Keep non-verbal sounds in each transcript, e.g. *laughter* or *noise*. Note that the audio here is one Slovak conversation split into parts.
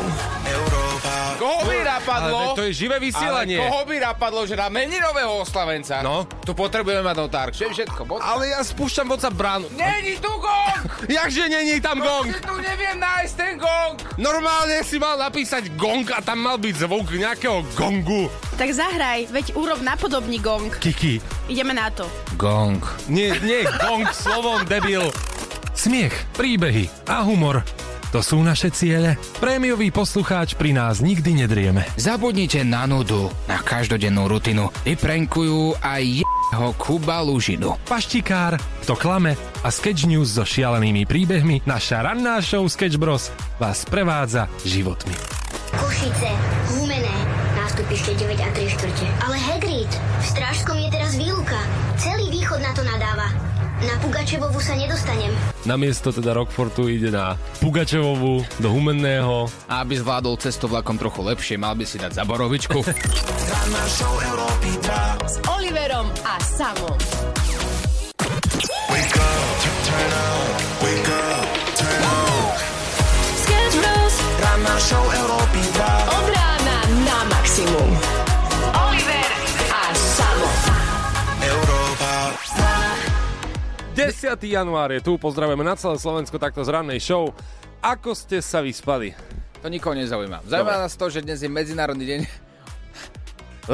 maximum. Koho by napadlo? Ale to je živé vysielanie. Ale koho by napadlo, že na meninového oslavenca No. tu potrebujeme mať notár. To je všetko. Ale ja spúšťam WhatsApp bránu. Není tu gong! *laughs* Jakže není tam gong? Proste tu neviem nájsť ten gong! Normálne si mal napísať gong a tam mal byť zvuk nejakého gongu. Tak zahraj, veď urob napodobný gong. Kiki. Ideme na to. Gong. Nie, nie, gong *laughs* slovom debil. Smiech, príbehy a humor. To sú naše ciele. Prémiový poslucháč pri nás nikdy nedrieme. Zabudnite na nudu, na každodennú rutinu. Vyprenkujú aj jeho Kuba Lužinu. Paštikár, kto klame a Sketch News so šialenými príbehmi naša ranná show Sketch Bros vás prevádza životmi. Košice, Humené, nástupište 9 a 3 štvrte. Ale Hagrid, v Strážskom je teraz výluka. Celý východ na to nadáva. Na Pugačevovu sa nedostanem. Namiesto teda Rockfortu ide na Pugačevovu, do Humenného. A aby zvládol cestu vlakom trochu lepšie, mal by si dať zaborovičku. S Oliverom a Samom. Sketch Bros. Ranná show Európy 2. 10. január je tu, pozdravujeme na celé Slovensko takto z rannej show. Ako ste sa vyspali? To nikoho nezaujíma. Zaujíma nás to, že dnes je Medzinárodný deň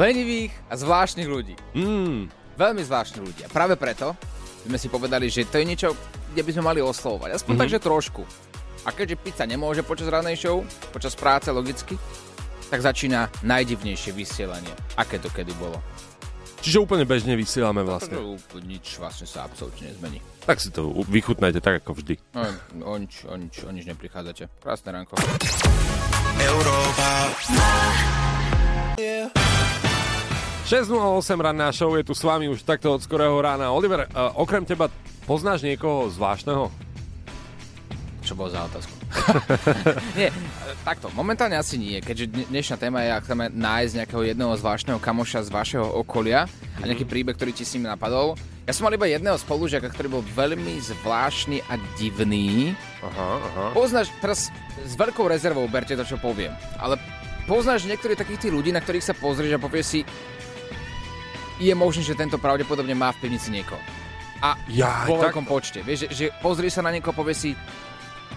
lenivých a zvláštnych ľudí. Mm, Veľmi zvláštnych ľudí. A práve preto sme si povedali, že to je niečo, kde by sme mali oslovovať. Aspoň mm-hmm. takže trošku. A keďže pizza nemôže počas ranej show, počas práce logicky, tak začína najdivnejšie vysielanie. Aké to kedy bolo. Čiže úplne bežne vysielame vlastne. To úplne nič vlastne sa absolútne nezmení. Tak si to vychutnajte tak ako vždy. No, o nič, o nič, o nič neprichádzate. Krásne ránko. Európa 6.08 ranná show je tu s vami už takto od skorého rána. Oliver, uh, okrem teba poznáš niekoho zvláštneho? Čo bolo za otázku? *laughs* nie, takto, momentálne asi nie, keďže dne- dnešná téma je, ak chceme nájsť nejakého jedného zvláštneho kamoša z vašeho okolia a nejaký príbeh, ktorý ti s ním napadol. Ja som mal iba jedného spolužiaka, ktorý bol veľmi zvláštny a divný. Aha, aha. Poznáš, teraz s veľkou rezervou berte to, čo poviem, ale poznáš niektorých takých tých ľudí, na ktorých sa pozrieš a povieš si, je možné, že tento pravdepodobne má v pivnici niekoho. A Jaj, vo tak- veľkom počte. Vieš, že, že pozrieš sa na niekoho, povieš si,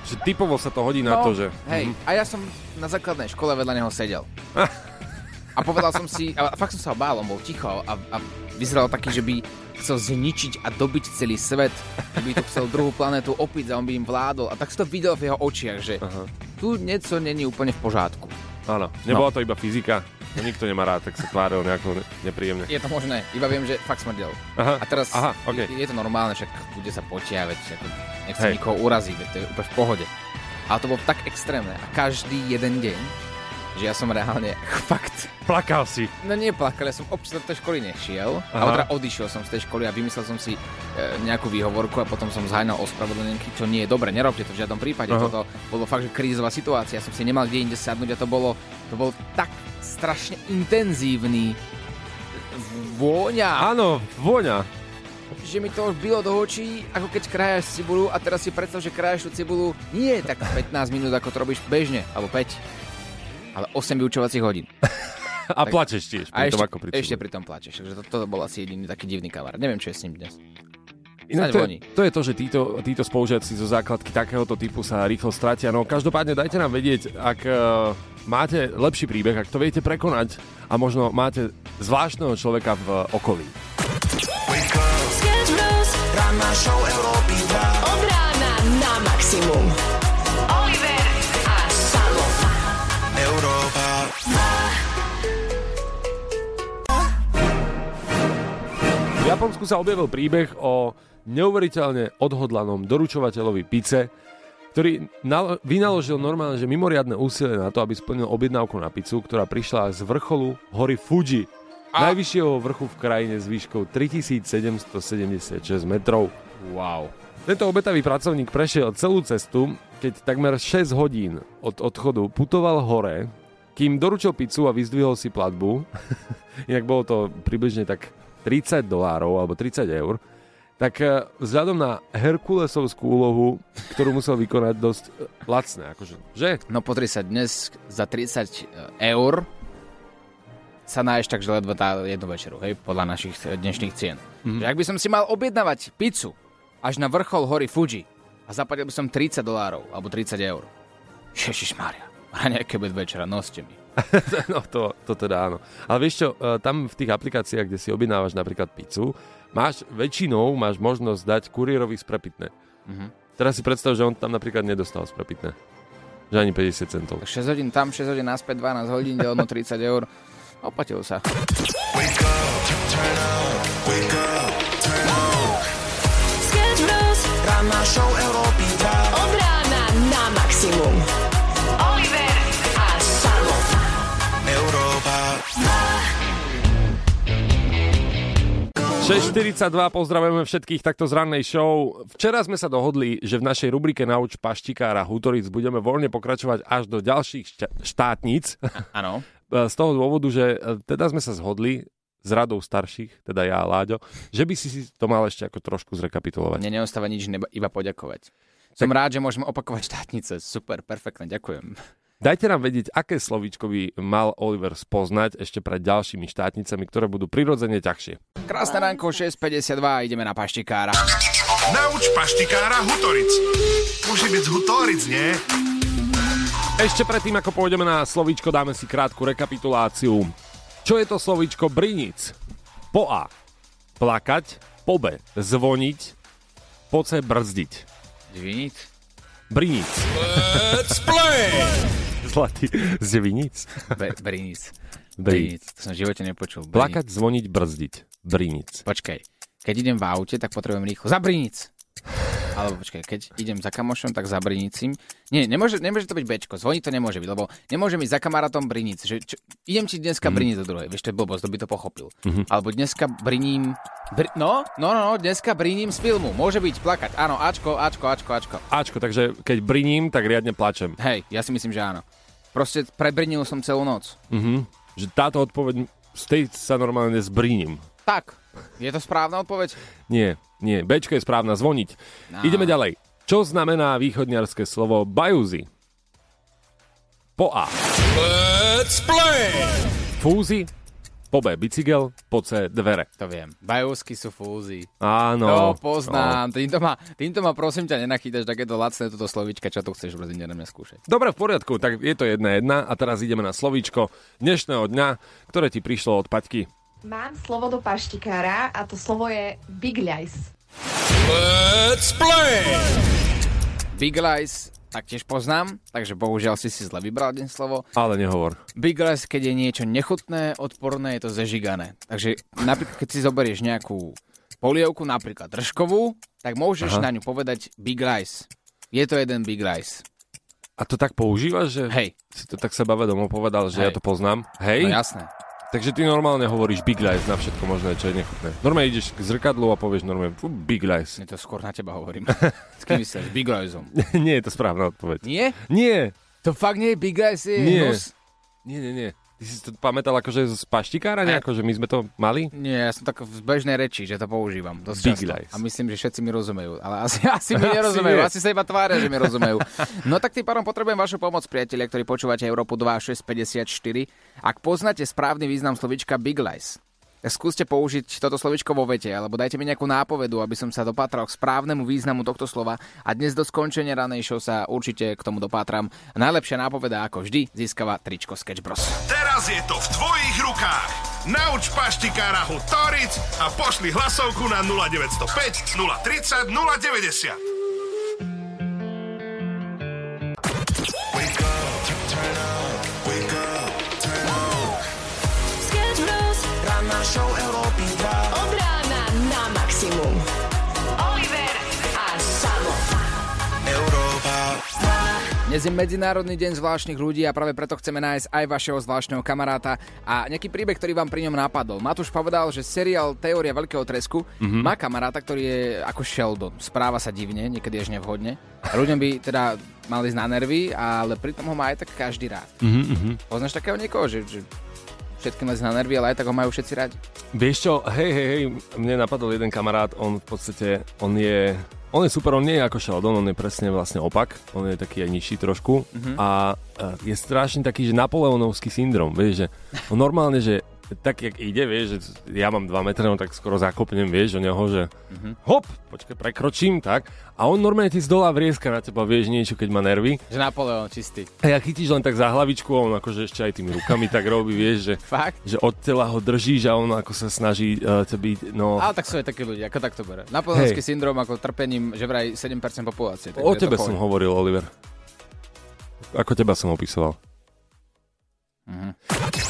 Že typovo sa to hodí na to, že... No, Hej, Mhm. a ja som na základnej škole vedľa neho sedel. A povedal som si, a fakt som sa bál, on bol ticho a, a vyzeral taký, že by chcel zničiť a dobiť celý svet, že by tu chcel druhú planetu opiť a on by im vládol. A tak si to videl v jeho očiach, že Aha. tu niečo není úplne v pořádku. Áno, nebola to iba fyzika. To nikto nemá rád, tak sa tváril nejako ne- nepríjemne. Je to možné, iba viem, že fakt smrdel. Aha, A teraz aha, okej. je, je to normálne, však ľudia sa potia, veď ako, nechcem Hej. nikoho uraziť, to je úplne v pohode. Ale to bolo tak extrémne a každý jeden deň, že ja som reálne *laughs* fakt Plakal si. No nie plakal, ja som občas do tej školy nešiel, Aha. ale teda odišiel som z tej školy a vymyslel som si e, nejakú výhovorku a potom som zháňal ospravedlnenky, čo nie je dobre, nerobte to v žiadnom prípade. Aha. Toto bolo fakt, že krízová situácia, som si nemal kde inde sadnúť a to bolo, to bolo tak strašne intenzívny vôňa, Áno, vôňa. že mi to už bylo do očí, ako keď krájaš cibulu a teraz si predstav, že krájaš tú cibulu nie tak 15 minút, ako to robíš bežne, alebo 5, ale 8 vyučovacích hodín. A plačeš tiež. A pri tom, ešte, ako pri ešte pri tom plačeš. Takže to, to bol asi jediný taký divný kamarát. Neviem, čo je s ním dnes. Inak to, je, to je to, že títo, títo spolužiaci zo základky takéhoto typu sa rýchlo stratia. No každopádne dajte nám vedieť, ak uh, máte lepší príbeh, ak to viete prekonať a možno máte zvláštneho človeka v okolí. Ranná show Európy 2. Od rána na maximum. Oliver a Samo. Európa V Japonsku sa objavil príbeh o neuveriteľne odhodlanom doručovateľovi pice, ktorý nal- vynaložil normálne, že mimoriadne úsilie na to, aby splnil objednávku na pizzu, ktorá prišla z vrcholu hory Fuji, A- najvyššieho vrchu v krajine s výškou 3776 metrov. Wow. Tento obetavý pracovník prešiel celú cestu, keď takmer 6 hodín od odchodu putoval hore, kým doručil pizzu a vyzdvihol si platbu. *laughs* Inak bolo to približne tak 30 dolárov alebo 30 eur. Tak e, vzhľadom na Herkulesovskú úlohu, ktorú musel vykonať dosť e, lacné, akože, že? No pozri sa, dnes za 30 eur sa náješ tak, že ledva tá jednu večeru, hej, podľa našich dnešných cien. Mm. Že ak by som si mal objednávať pizzu až na vrchol hory Fuji a zaplatil by som 30 dolárov alebo 30 eur. Ježišmária, a nejaké večera, noste mi. *laughs* no to, to teda áno. Ale vieš čo, e, tam v tých aplikáciách, kde si objednávaš napríklad pizzu, máš väčšinou máš možnosť dať kuriérovi sprepitné. Mhm. Teraz si predstav, že on tam napríklad nedostal sprepitné. Že ani 50 centov. 6 hodín tam, 6 hodín naspäť, 12 hodín, delno 30 eur. Oplatilo sa. Sketch Bros. Ranná show Európy 2. Od rána na maximum. 6.42, pozdravujeme všetkých takto z rannej show. Včera sme sa dohodli, že v našej rubrike Nauč paštikára Hutoric budeme voľne pokračovať až do ďalších šťa- štátnic. Áno. *laughs* Z toho dôvodu, že e, teda sme sa zhodli s radou starších, teda ja a Láďo, že by si si to mal ešte ako trošku zrekapitulovať. Mne neostáva nič, neba, iba poďakovať. Som rád, že môžeme opakovať štátnice. Super, perfektne, ďakujem. Dajte nám vedieť, aké slovíčko by mal Oliver spoznať ešte pred ďalšími štátnicami, ktoré budú prirodzene ťažšie. Krásne ránko, 6.52, ideme na paštikára. Nauč paštikára Hutoric. Musí byť Hutoric, nie? Ešte predtým, ako pôjdeme na slovíčko, dáme si krátku rekapituláciu. Čo je to slovíčko brinic? Po A. Plakať. Po B. Zvoniť. Po C. Brzdiť. Zvinic? Brinic. Let's play! Zlatý. Zvinic. Be, brinic. Brinic. To som v živote nepočul. Brinic. Plakať, zvoniť, brzdiť. Brinic. Počkaj, keď idem v aute, tak potrebujem rýchlo. Za brinic! Alebo počkaj, keď idem za kamošom, tak za brinicím. Nie, nemôže, nemôže to byť bečko. Zvoniť to nemôže byť, lebo nemôžem ísť za kamarátom brinic. Že, čo, idem ti dneska mm. brinic do druhej. Vieš, to je blbosť, to by to pochopil. Mm-hmm. Alebo dneska briním... Br- no, no, no, no, dneska briním z filmu. Môže byť plakať. Áno, Ačko, Ačko, Ačko, Ačko. Ačko, takže keď briním, tak riadne plačem. Hej, ja si myslím, že áno. Proste prebrinil som celú noc. Mhm. Že táto odpoveď, z tej sa normálne zbriním. Tak, je to správna odpoveď? Nie, nie. Bčko je správna, zvoniť. No. Ideme ďalej. Čo znamená východňarské slovo bajúzy? Po A. Let's play! Fúzy. Po B. Bicykel. Po C. Dvere. To viem. Bajovsky sú fúzy. Áno. No, poznám. No. Týmto, ma, týmto ma prosím ťa nenachytaš takéto lacné toto slovíčka, čo tu chceš brzdine na mňa skúšať. Dobre, v poriadku, tak je to jedna jedna a teraz ideme na slovíčko dnešného dňa, ktoré ti prišlo od Paťky. Mám slovo do paštikára a to slovo je Big Lies. Big Lies taktiež poznám, takže bohužiaľ si si zle vybral deň slovo. Ale nehovor. Big Lies, keď je niečo nechutné, odporné, je to zežigané. Takže napríklad, keď si zoberieš nejakú polievku, napríklad držkovú, tak môžeš Aha. na ňu povedať Big Lies. Je to jeden Big Lies. A to tak používaš, že Hej. si to tak sebavedomo povedal, že Hej. ja to poznám? No Hej? jasné. Takže ty normálne hovoríš big lies na všetko možné, čo je nechutné. Normálne ideš k zrkadlu a povieš normálne big lies. Je to skôr na teba hovorím. S kým myslíš? Big Liesom. *laughs* nie je to správna odpoveď. Nie? Nie. To fakt nie je Big Lies, je Nie. hnus? Nie, nie, nie. Ty si to pamätal akože z paštikára nejako, že my sme to mali? Nie, ja som tak v bežnej reči, že to používam. Dosť Big často. lies. A myslím, že všetci mi rozumejú. Ale asi, *laughs* asi mi nerozumejú. nie. asi sa iba tvária, že mi rozumejú. No tak tým pádom potrebujem vašu pomoc, priatelia, ktorí počúvate Európu 2654. Ak poznáte správny význam slovička Big Lies, skúste použiť toto slovičko vo vete, alebo dajte mi nejakú nápovedu, aby som sa dopátral k správnemu významu tohto slova a dnes do skončenia ranej show sa určite k tomu dopátram. Najlepšia nápoveda, ako vždy, získava tričko Sketch Bros. Teraz je to v tvojich rukách. Nauč paštikára Hutoric a pošli hlasovku na 0905 030 090. Dnes je Medzinárodný deň zvláštnych ľudí a práve preto chceme nájsť aj vašeho zvláštneho kamaráta a nejaký príbeh, ktorý vám pri ňom napadol. Matúš povedal, že seriál Teória veľkého tresku mm-hmm. má kamaráta, ktorý je ako Sheldon. Správa sa divne, niekedy až nevhodne. A ľuďom by teda mali ísť na nervy, ale pritom ho má aj tak každý rád. Mm-hmm. Poznáš takého niekoho, že, že všetkým lezí na nervy, ale aj tak ho majú všetci radi. Vieš čo, hej, hej, hej, mne napadol jeden kamarát, on v podstate, on je, on je super, on nie je ako Sheldon, on je presne vlastne opak, on je taký aj nižší trošku Mhm. a e, je strašne taký, že napoleonovský syndrom, vieš, že on normálne, že tak, jak ide, vieš, že ja mám 2 metre, no tak skoro zakopnem, vieš, o neho, že Mhm. hop, počkaj, prekročím, tak. A on normálne ti z dola vrieska na teba, vieš, niečo, keď má nervy. Že Napoleon čistý. A ja chytíš len tak za hlavičku a on akože ešte aj tými rukami tak robí, vieš, že, Fakt? že od tela ho držíš a on ako sa snaží uh, byť, no... Ale tak sú aj takí ľudia, ako tak to bere. Napoleonský Hej. syndrom ako trpením, že vraj 7% populácie. O tebe som hovoril, Oliver. Ako teba som opísal. Európa,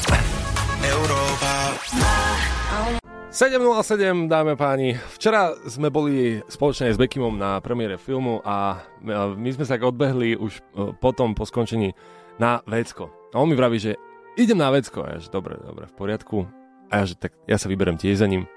7.07, dáme páni. Včera sme boli spoločne s Bekimom na premiére filmu a my sme sa tak odbehli už e, potom po skončení na vecko. A on mi vraví, že idem na vecko. A ja, že dobre, dobre, v poriadku. A ja, že tak ja sa vyberem tiež za ním.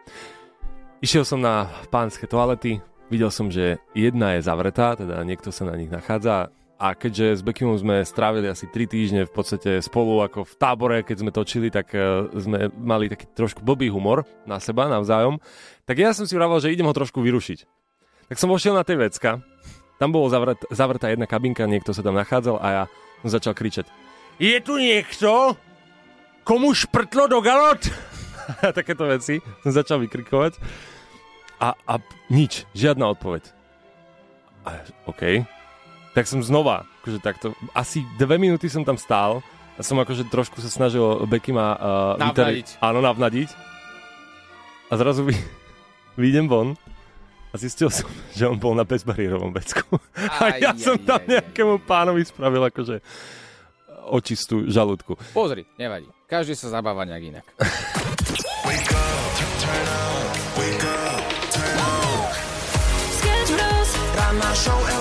Išiel som na pánske toalety, videl som, že jedna je zavretá, teda niekto sa na nich nachádza a keďže s Bekimom sme strávili asi 3 týždne v podstate spolu ako v tábore, keď sme točili, tak e, sme mali taký trošku blbý humor na seba navzájom, tak ja som si vravel, že idem ho trošku vyrušiť. Tak som vošiel na tej vecka, tam bolo zavret, zavretá jedna kabinka, niekto sa tam nachádzal a ja som začal kričať Je tu niekto? Komu šprtlo do galot? *laughs* takéto veci som začal vykrikovať a, a nič, žiadna odpoveď. A, OK. Tak som znova, akože takto, asi dve minúty som tam stál a som akože trošku sa snažil Becky ma uh, Navnadiť. Áno, navnadiť. A zrazu vy, *laughs* vyjdem von a zistil som, *laughs* že on bol na bezbariérovom vecku. *laughs* A Aj, ja aj, som tam aj, aj. nejakému pánovi spravil akože očistú žalúdku. Pozri, nevadí. Každý sa zabáva nejak inak. ranná show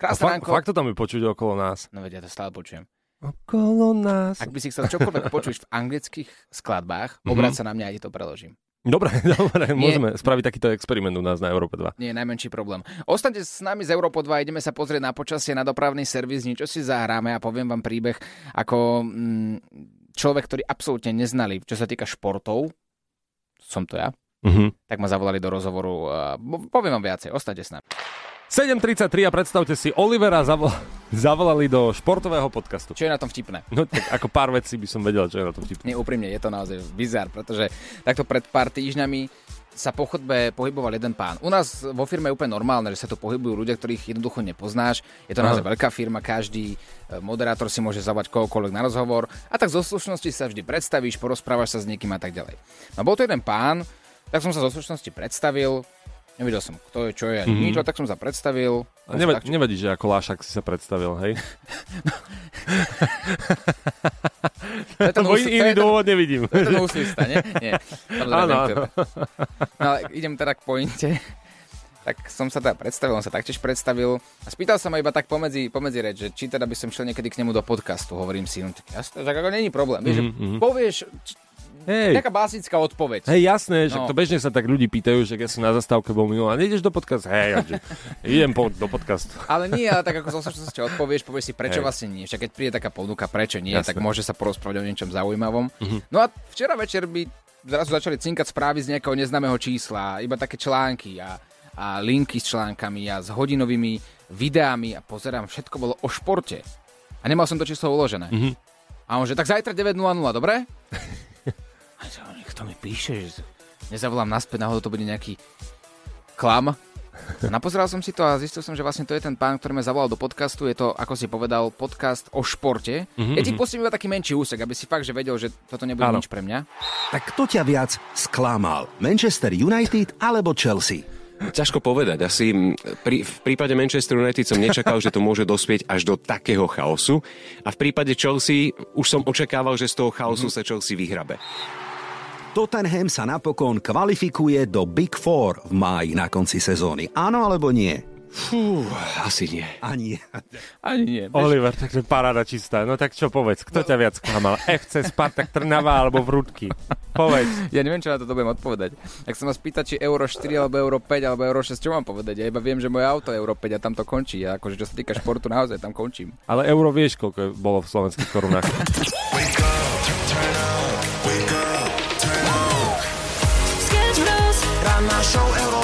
Krásne fakt, ránko. fakt to tam je počuť okolo nás. No vedia, to stále počujem. Okolo nás. Ak by si chcel čokoľvek počuť v anglických skladbách, Mhm. obráť sa na mňa a ti to preložím. Dobre, *laughs* dobre, Nie. môžeme spraviť takýto experiment u nás na Európe 2. Nie je najmenší problém. Ostaňte s nami z Európo 2, ideme sa pozrieť na počasie, na dopravný servis, niečo si zahráme a poviem vám príbeh ako mm, človek, ktorý absolútne neznali, čo sa týka športov, som to ja, Mhm. tak ma zavolali do rozhovoru poviem vám viacej, ostaňte s nami. 7.33 a predstavte si, Olivera zavol- zavolali do športového podcastu. Čo je na tom vtipné? No tak ako pár vecí by som vedel, čo je na tom vtipné. Nie, úprimne, je to naozaj bizar, pretože takto pred pár týždňami sa po chodbe pohyboval jeden pán. U nás vo firme je úplne normálne, že sa tu pohybujú ľudia, ktorých jednoducho nepoznáš. Je to naozaj Aha. veľká firma, každý e, moderátor si môže zavolať kohokoľvek na rozhovor a tak zo slušnosti sa vždy predstavíš, porozprávaš sa s niekým a tak ďalej. No bol to jeden pán, tak som sa zo slušnosti predstavil, nevedel som, kto je, čo je, Mhm. nič, tak som sa predstavil. A nevadí, nevadí, že ako Lášak si sa predstavil, hej? *laughs* To je ten iný dôvod nevidím. To je ten úslista, nie? Nie. Áno, No ale idem teda k pointe. Tak som sa teda predstavil, on sa taktiež predstavil a spýtal sa ma iba tak pomedzi, pomedzi reč, že či teda by som šiel niekedy k nemu do podcastu, hovorím si, no tak jasne, že ako není problém, vieš, Mhm, mhm. že povieš, Hej, taká básnická odpoveď. hej, jasné, že No. to bežne sa tak ľudí pýtajú, že keď som na zastávke bol minulý, a nejdeš do podcastu? Hej, ja, idem po, do podcastu. Ale nie, ale tak ako zo súčasnosti odpovieš, povieš si, prečo Hej. vlastne nie. Však keď príde taká ponuka, prečo nie, Jasné. tak môže sa porozprávať o niečom zaujímavom. Mhm. No a včera večer by zrazu začali cinkať správy z nejakého neznámeho čísla, iba také články a, a linky s článkami a s hodinovými videami a pozerám, všetko bolo o športe. A nemal som to číslo uložené. Mhm. A on že, tak zajtra 9.00, dobre? *laughs* Kto mi píše, že nezavolám naspäť, náhodou to bude nejaký klam. Napozeral som si to a zistil som, že vlastne to je ten pán, ktorý ma zavolal do podcastu. Je to, ako si povedal, podcast o športe. Mhm, Ja ti mhm. pustím iba taký menší úsek, aby si fakt, že vedel, že toto nebude Áno. nič pre mňa. Tak kto ťa viac sklamal? Manchester United alebo Chelsea? Ťažko povedať. Asi pri, v prípade Manchester United som nečakal, že to môže dospieť až do takého chaosu. A v prípade Chelsea už som očakával, že z toho chaosu sa Chelsea vyhrabe. Tottenham sa napokon kvalifikuje do Big Four v máji na konci sezóny. Áno alebo nie? Fú, asi nie. Ani. Ani nie. Oliver, takže paráda čistá. No tak čo povedz, kto ťa viac klamal? *laughs* FC Spartak Trnava alebo Vrútky? Povedz. Ja neviem, čo na toto budem odpovedať. Ak sa ma spýta, či Euro 4 alebo Euro 5 alebo Euro 6, čo mám povedať? Ja iba viem, že moje auto je Euro 5 a tam to končí. A akože čo sa týka športu, naozaj tam končím. Ale euro vieš, koľko bolo v slovenských korunách. *laughs* show Európy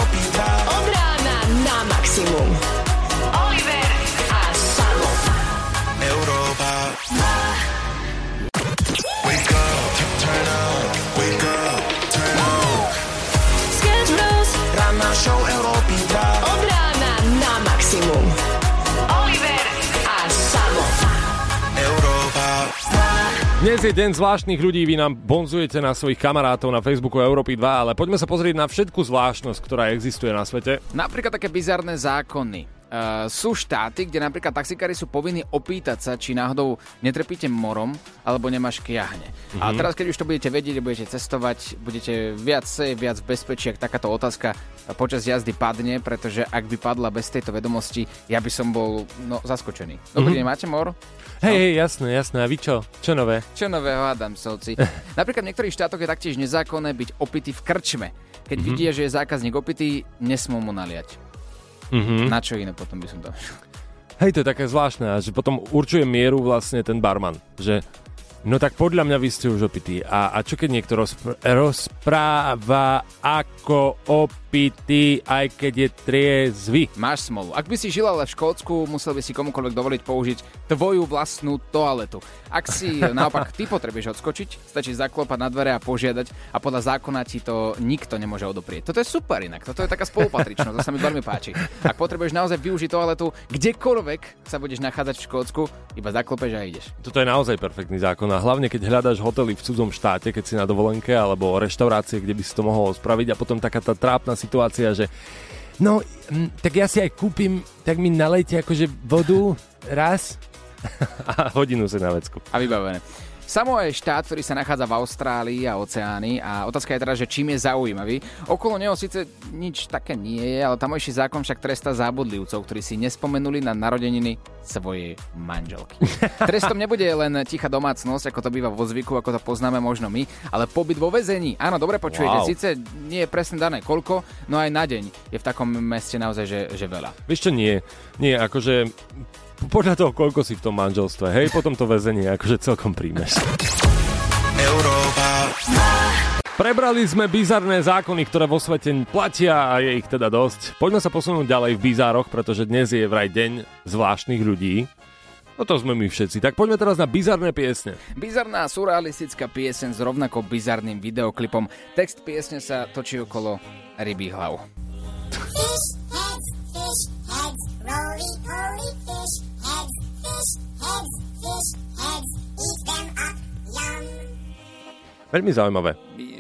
Dnes je deň zvláštnych ľudí, vy nám bonzujete na svojich kamarátov na Facebooku Európy 2, ale poďme sa pozrieť na všetku zvláštnosť, ktorá existuje na svete. Napríklad také bizarné zákony. Uh, sú štáty, kde napríklad taxikári sú povinní opýtať sa, či náhodou netrpíte morom, alebo nemáš kiahne. Mm-hmm. A teraz, keď už to budete vedieť, budete cestovať, budete viac safe, viac v bezpečí, ak takáto otázka počas jazdy padne, pretože ak by padla bez tejto vedomosti, ja by som bol no, zaskočený. Dobrý deň, máte mor? Hej, hej, jasné, jasné. A vy čo? Čo nové? Čo nového Adamsovci? *laughs* Napríklad v niektorých štátoch je taktiež nezákonné byť opitý v krčme. Keď mm-hmm. vidia, že je zákazník opitý, nesmú mu naliať. Mhm. Na čo iné potom by som to... Hej, to je také zvláštne, že potom určuje mieru vlastne ten barman, že no tak podľa mňa vy ste už opití. A, a čo keď niekto rozpr- rozpráva ako opitý, aj keď je triezvy? Máš smolu. Ak by si žil ale v Škótsku, musel by si komukoľvek dovoliť použiť tvoju vlastnú toaletu. Ak si *laughs* naopak ty potrebuješ odskočiť, stačí zaklopať na dvere a požiadať a podľa zákona ti to nikto nemôže odoprieť. Toto je super inak, toto je taká spolupatričnosť, to sa mi veľmi páči. Ak potrebuješ naozaj využiť toaletu, kdekoľvek sa budeš nachádzať v Škótsku, iba zaklopeš a ideš. Toto je naozaj perfektný zákon a hlavne keď hľadaš hotely v cudzom štáte, keď si na dovolenke alebo reštaurácie, kde by si to mohol spraviť a potom taká tá trápna situácia, že no, tak ja si aj kúpim, tak mi nalejte akože vodu raz *laughs* a hodinu si na vecku. A vybavené. Samo je štát, ktorý sa nachádza v Austrálii a oceány a otázka je teda, že čím je zaujímavý. Okolo neho síce nič také nie je, ale tamojší zákon však trestá zábudlivcov, ktorí si nespomenuli na narodeniny svojej manželky. *laughs* Trestom nebude len tichá domácnosť, ako to býva vo zvyku, ako to poznáme možno my, ale pobyt vo väzení. Áno, dobre počujete, Wow. síce nie je presne dané koľko, no aj na deň je v takom meste naozaj, že, že veľa. Vieš čo, nie. Nie, akože podľa toho, koľko si v tom manželstve, hej, potom to väzenie akože celkom príjmeš. *laughs* Prebrali sme bizarné zákony, ktoré vo svete platia a je ich teda dosť. Poďme sa posunúť ďalej v bizároch, pretože dnes je vraj deň zvláštnych ľudí. No to sme my všetci. Tak poďme teraz na bizarné piesne. Bizarná surrealistická pieseň s rovnako bizarným videoklipom. Text piesne sa točí okolo rybých hlav. Fish heads, fish heads, roly poly fish heads, fish heads, fish heads, eat them up, yum. Veľmi zaujímavé.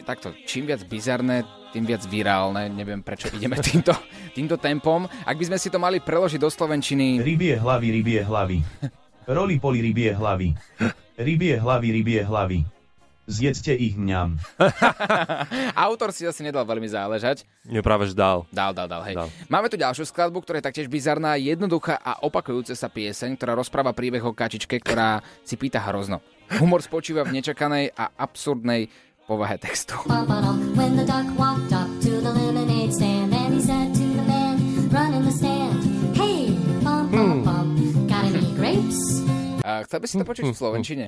Takto, čím viac bizarné, tým viac virálne. Neviem, prečo ideme týmto, *laughs* týmto tempom. Ak by sme si to mali preložiť do slovenčiny... Rybie hlavy, rybie hlavy. Roli poli rybie hlavy. Rybie hlavy, rybie hlavy. Zjedzte ich mňam. *laughs* Autor si asi nedal veľmi záležať. Nie práve že dal. Dal, dal, dal, hej. Dal. Máme tu ďalšiu skladbu, ktorá je taktiež bizarná, jednoduchá a opakujúca sa pieseň, ktorá rozpráva príbeh o kačičke, ktorá si pýta hrozno. Humor spočíva v nečakanej a absurdnej povahe textu. *laughs* A chcel by si to počuť v Slovenčine?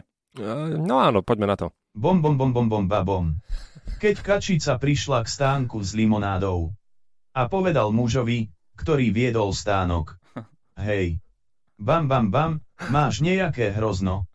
No áno, poďme na to. Bom, bom, bom, bom, bom, babom. Keď kačica prišla k stánku s limonádou a povedal mužovi, ktorý viedol stánok. *laughs* Hej, bam, bam, bam, máš nejaké hrozno.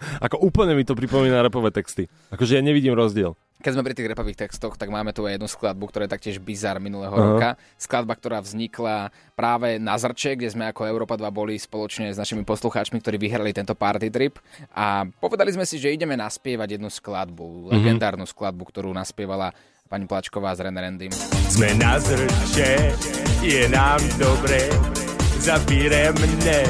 *laughs* Ako úplne mi to pripomína repové texty. Akože ja nevidím rozdiel. Keď sme pri tých repových textoch, tak máme tu aj jednu skladbu, ktorá je taktiež bizar minulého Aha. roka. Skladba, ktorá vznikla práve na Zrče, kde sme ako Európa 2 boli spoločne s našimi poslucháčmi, ktorí vyhrali tento party trip. A povedali sme si, že ideme naspievať jednu skladbu, legendárnu skladbu, ktorú naspievala pani Plačková z René Randym. Sme na zrče, je nám dobre, za firemné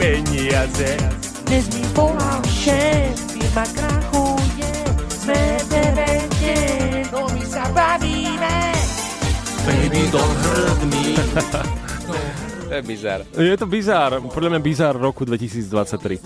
peniaze. Dnes mi volal šéf, firma krachuje, sme verejte, no my sa bavíme. Baby, don't hurt me. to je bizar. Je to bizar, podľa mňa bizar roku 2023.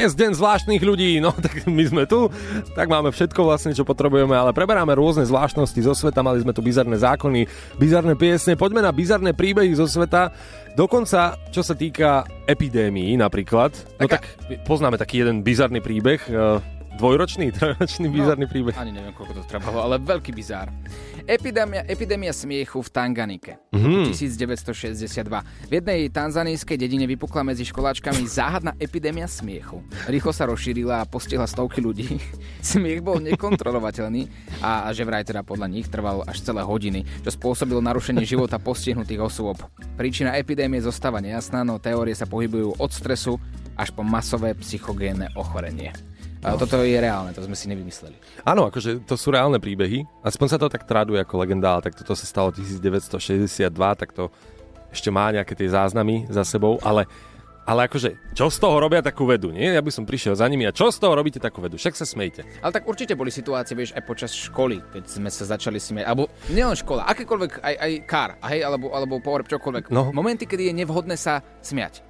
Dnes deň zvláštnych ľudí, no *laughs* tak my sme tu, tak máme všetko vlastne, čo potrebujeme, ale preberáme rôzne zvláštnosti zo sveta, mali sme tu bizarné zákony, bizarné piesne, poďme na bizarné príbehy zo sveta, dokonca čo sa týka epidémií napríklad, no tak poznáme taký jeden bizarný príbeh, e, dvojročný, *laughs* trojročný bizarný príbeh. Ani neviem, koľko to trvalo, ale veľký bizár. Epidémia, epidémia smiechu v Tanganike. Mhm. 1962. V jednej tanzanijskej dedine vypukla medzi školáčkami záhadná epidémia smiechu. Rýchlo sa rozšírila a postihla stovky ľudí. *laughs* Smiech bol nekontrolovateľný a že vraj teda podľa nich trval až celé hodiny, čo spôsobilo narušenie života postihnutých osôb. Príčina epidémie zostáva nejasná, no teórie sa pohybujú od stresu až po masové psychogénne ochorenie. A toto je reálne, to sme si nevymysleli. Áno, akože to sú reálne príbehy, aspoň sa to tak traduje ako legenda, ale tak toto sa stalo 1962, tak to ešte má nejaké tie záznamy za sebou, ale ale akože, čo z toho robia takú vedu, nie? Ja by som prišiel za nimi a čo z toho robíte takú vedu? Však sa smejte. Ale tak určite boli situácie, vieš, aj počas školy, keď sme sa začali smiať. Alebo nielen škola, akékoľvek, aj, aj kár, hej, alebo, alebo pohreb, čokoľvek. No. Momenty, kedy je nevhodné sa smiať.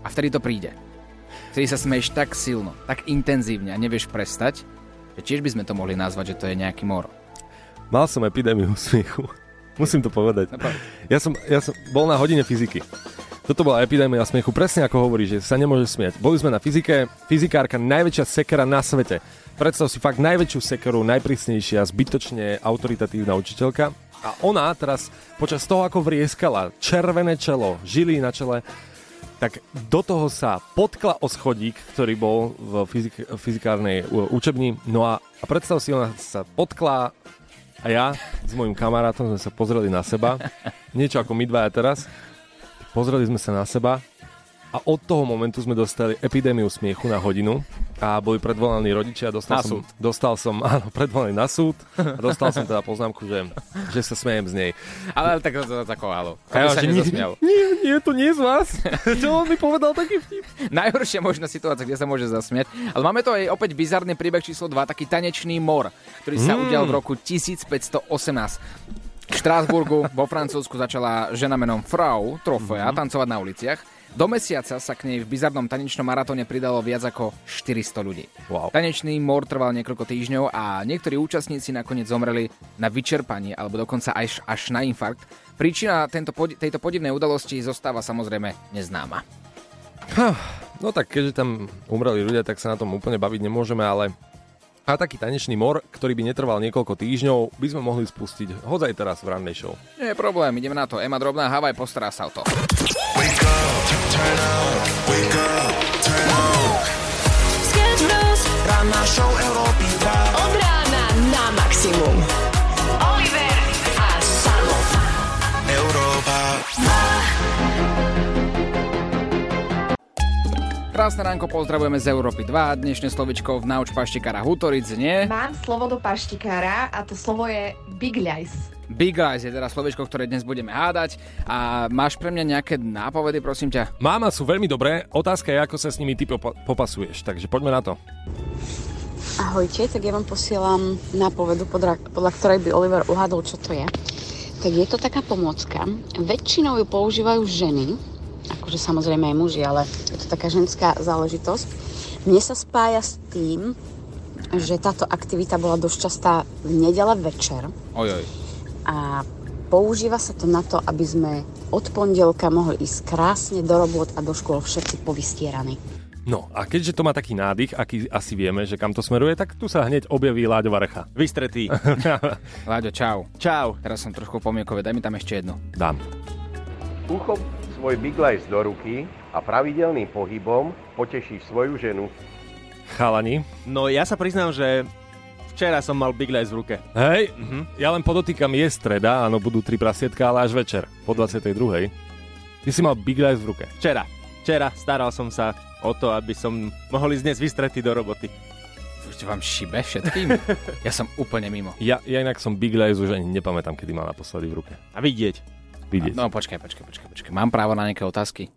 A vtedy to príde. Vtedy sa smeješ tak silno, tak intenzívne a nevieš prestať, že tiež by sme to mohli nazvať, že to je nejaký mor. Mal som epidémiu smiechu. *laughs* Musím to povedať. Ja som, ja som bol na hodine fyziky. Toto bola epidémia smiechu, presne ako hovorí, že sa nemôže smiať. Boli sme na fyzike, fyzikárka, najväčšia sekera na svete. Predstav si fakt najväčšiu sekeru, najprísnejšia, zbytočne autoritatívna učiteľka. A ona teraz počas toho, ako vrieskala, červené čelo, žily na čele, tak do toho sa potkla o schodík, ktorý bol v fyzik- fyzikárnej učebni. No a, a predstav si, ona sa potkla a ja s mojim kamarátom sme sa pozreli na seba. Niečo ako my dvaja teraz. Pozreli sme sa na seba a od toho momentu sme dostali epidémiu smiechu na hodinu a boli predvolaní rodičia. Dostal Na som, súd. Dostal som, *laughs* áno, predvolaný na súd a dostal som teda poznámku, že, že sa smejem z nej. Ale tak to. A ja, sa nie, nie, nie, to nie z vás. *laughs* Čo on mi povedal taký vtip? Najhoršia možná situácia, kde sa môže zasmiať. Ale máme to aj opäť bizarný príbeh číslo 2, taký tanečný mor, ktorý sa Mm. udial v roku 1518. V Štrásburgu vo Francúzsku začala žena menom Frau Trofea Mhm. tancovať na uliciach. Do mesiaca sa k nej v bizarnom tanečnom maratóne pridalo viac ako 400 ľudí. Wow. Tanečný mor trval niekoľko týždňov a niektorí účastníci nakoniec zomreli na vyčerpanie alebo dokonca až, až na infarkt. Príčina tento, tejto podivnej udalosti zostáva samozrejme neznáma. No tak keďže tam umreli ľudia, tak sa na tom úplne baviť nemôžeme, ale a taký tanečný mor, ktorý by netrval niekoľko týždňov, by sme mohli spustiť hodzaj teraz v rannej show. Nie je problém, ideme na to. Ema Drobná, Havaj, postará sa o to. Sketch Bros. Ranná show Európy 2. Krásne ránko, pozdravujeme z Európy 2. Dnešné slovičko v Nauč Paštikára Hutoric nie. Mám slovo do paštikára a to slovo je Big Lies. Big Eyes je teda slovičko, ktoré dnes budeme hádať. A máš pre mňa nejaké nápovedy, prosím ťa? Máma sú veľmi dobré, otázka je, ako sa s nimi ty popa- popasuješ, takže poďme na to. Ahojte, tak ja vám posielam nápovedu, podľa, podľa ktorej by Oliver uhádol, čo to je. Tak je to taká pomocka. Väčšinou ju používajú ženy, akože samozrejme aj muži, ale je to taká ženská záležitosť. Mne sa spája s tým, že táto aktivita bola dosť častá v nedele večer Ojoj. a používa sa to na to, aby sme od pondelka mohli ísť krásne do robot a do škôl všetci povystieraní. No a keďže to má taký nádych, aký asi vieme, že kam to smeruje, tak tu sa hneď objaví Láďova recha. Vystretý. *laughs* Láďo, čau. Čau. Teraz som trošku pomiekové, daj mi tam ešte jedno. Dám. Uchop svoj Big Lice do ruky a pravidelným pohybom potešíš svoju ženu. Chalani. No ja sa priznám, že včera som mal Big Lice v ruke. Hej, ja len podotýkam, je streda, áno, budú tri prasietka, ale až večer, po 22. Ty si mal Big Lice v ruke. Včera. Včera staral som sa o to, aby som mohol ísť dnes vystretý do roboty. Už vám šibe všetkým? *laughs* ja som úplne mimo. Ja, ja inak som Big Lays už ani nepamätám, kedy mal naposledy v ruke. A vidieť. Vidieť. No počkaj, počkaj, počkaj, počkaj. Mám právo na nejaké otázky?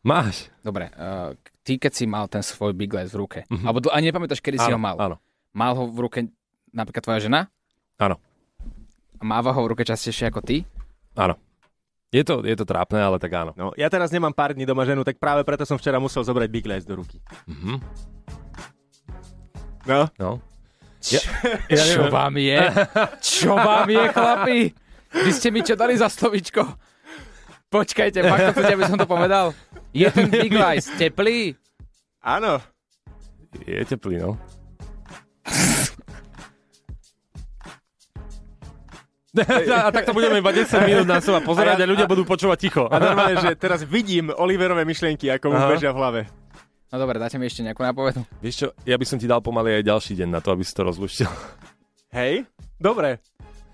Máš. Dobre, uh, ty keď si mal ten svoj Big v ruke, Mhm. alebo a nepamätáš, kedy si Áno, ho mal? áno. Mal ho v ruke napríklad tvoja žena? Áno. A máva ho v ruke častejšie ako ty? Áno. Je to, je to trápne, ale tak áno. No, ja teraz nemám pár dní doma ženu, tak práve preto som včera musel zobrať Big Lace do ruky. Mhm. No. No. Ja, ja čo vám je? Čo vám je, chlapi? *laughs* Vy ste mi čo dali za slovičko? Počkajte, fakt to chcete, aby som to povedal? Je ten Big Lice teplý? Áno. Je teplý, no. a takto budeme iba 10 minút na seba pozerať a, ľudia budú počúvať ticho. A normálne, že teraz vidím Oliverové myšlienky, ako mu Aha. bežia v hlave. No dobre, dáte mi ešte nejakú nápovedu. Vieš čo, ja by som ti dal pomaly aj ďalší deň na to, aby si to rozluštil. Hej? Dobre.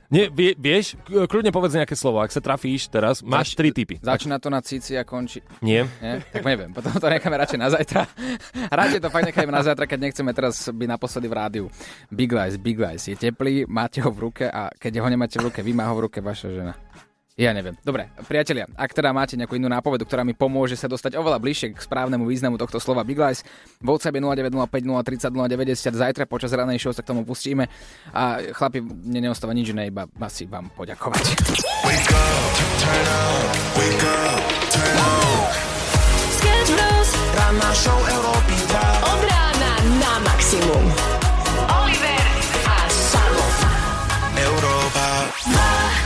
Nie, vie, vieš, kľudne povedz nejaké slovo. Ak sa trafíš teraz, máš tri typy. Začína to na cici a končí... Nie. Nie? Tak neviem, potom to necháme radšej na zajtra. *laughs* Radšej to fakt necháme na zajtra, keď nechceme teraz byť naposledy v rádiu. Big Lice, Big Lice. Je teplý, máte ho v ruke a keď ho nemáte v ruke, vy má ho v ruke vaša žena. Ja neviem. Dobre, priatelia, ak teda máte nejakú inú nápovedu, ktorá mi pomôže sa dostať oveľa bližšie k správnemu významu tohto slova Big Lies, v WhatsApp 0905 zajtra počas ranej show sa k tomu pustíme. A chlapi, mne neostáva nič iné, iba asi vám poďakovať. Wake na maximum. Oliver a Samo. Európa. 2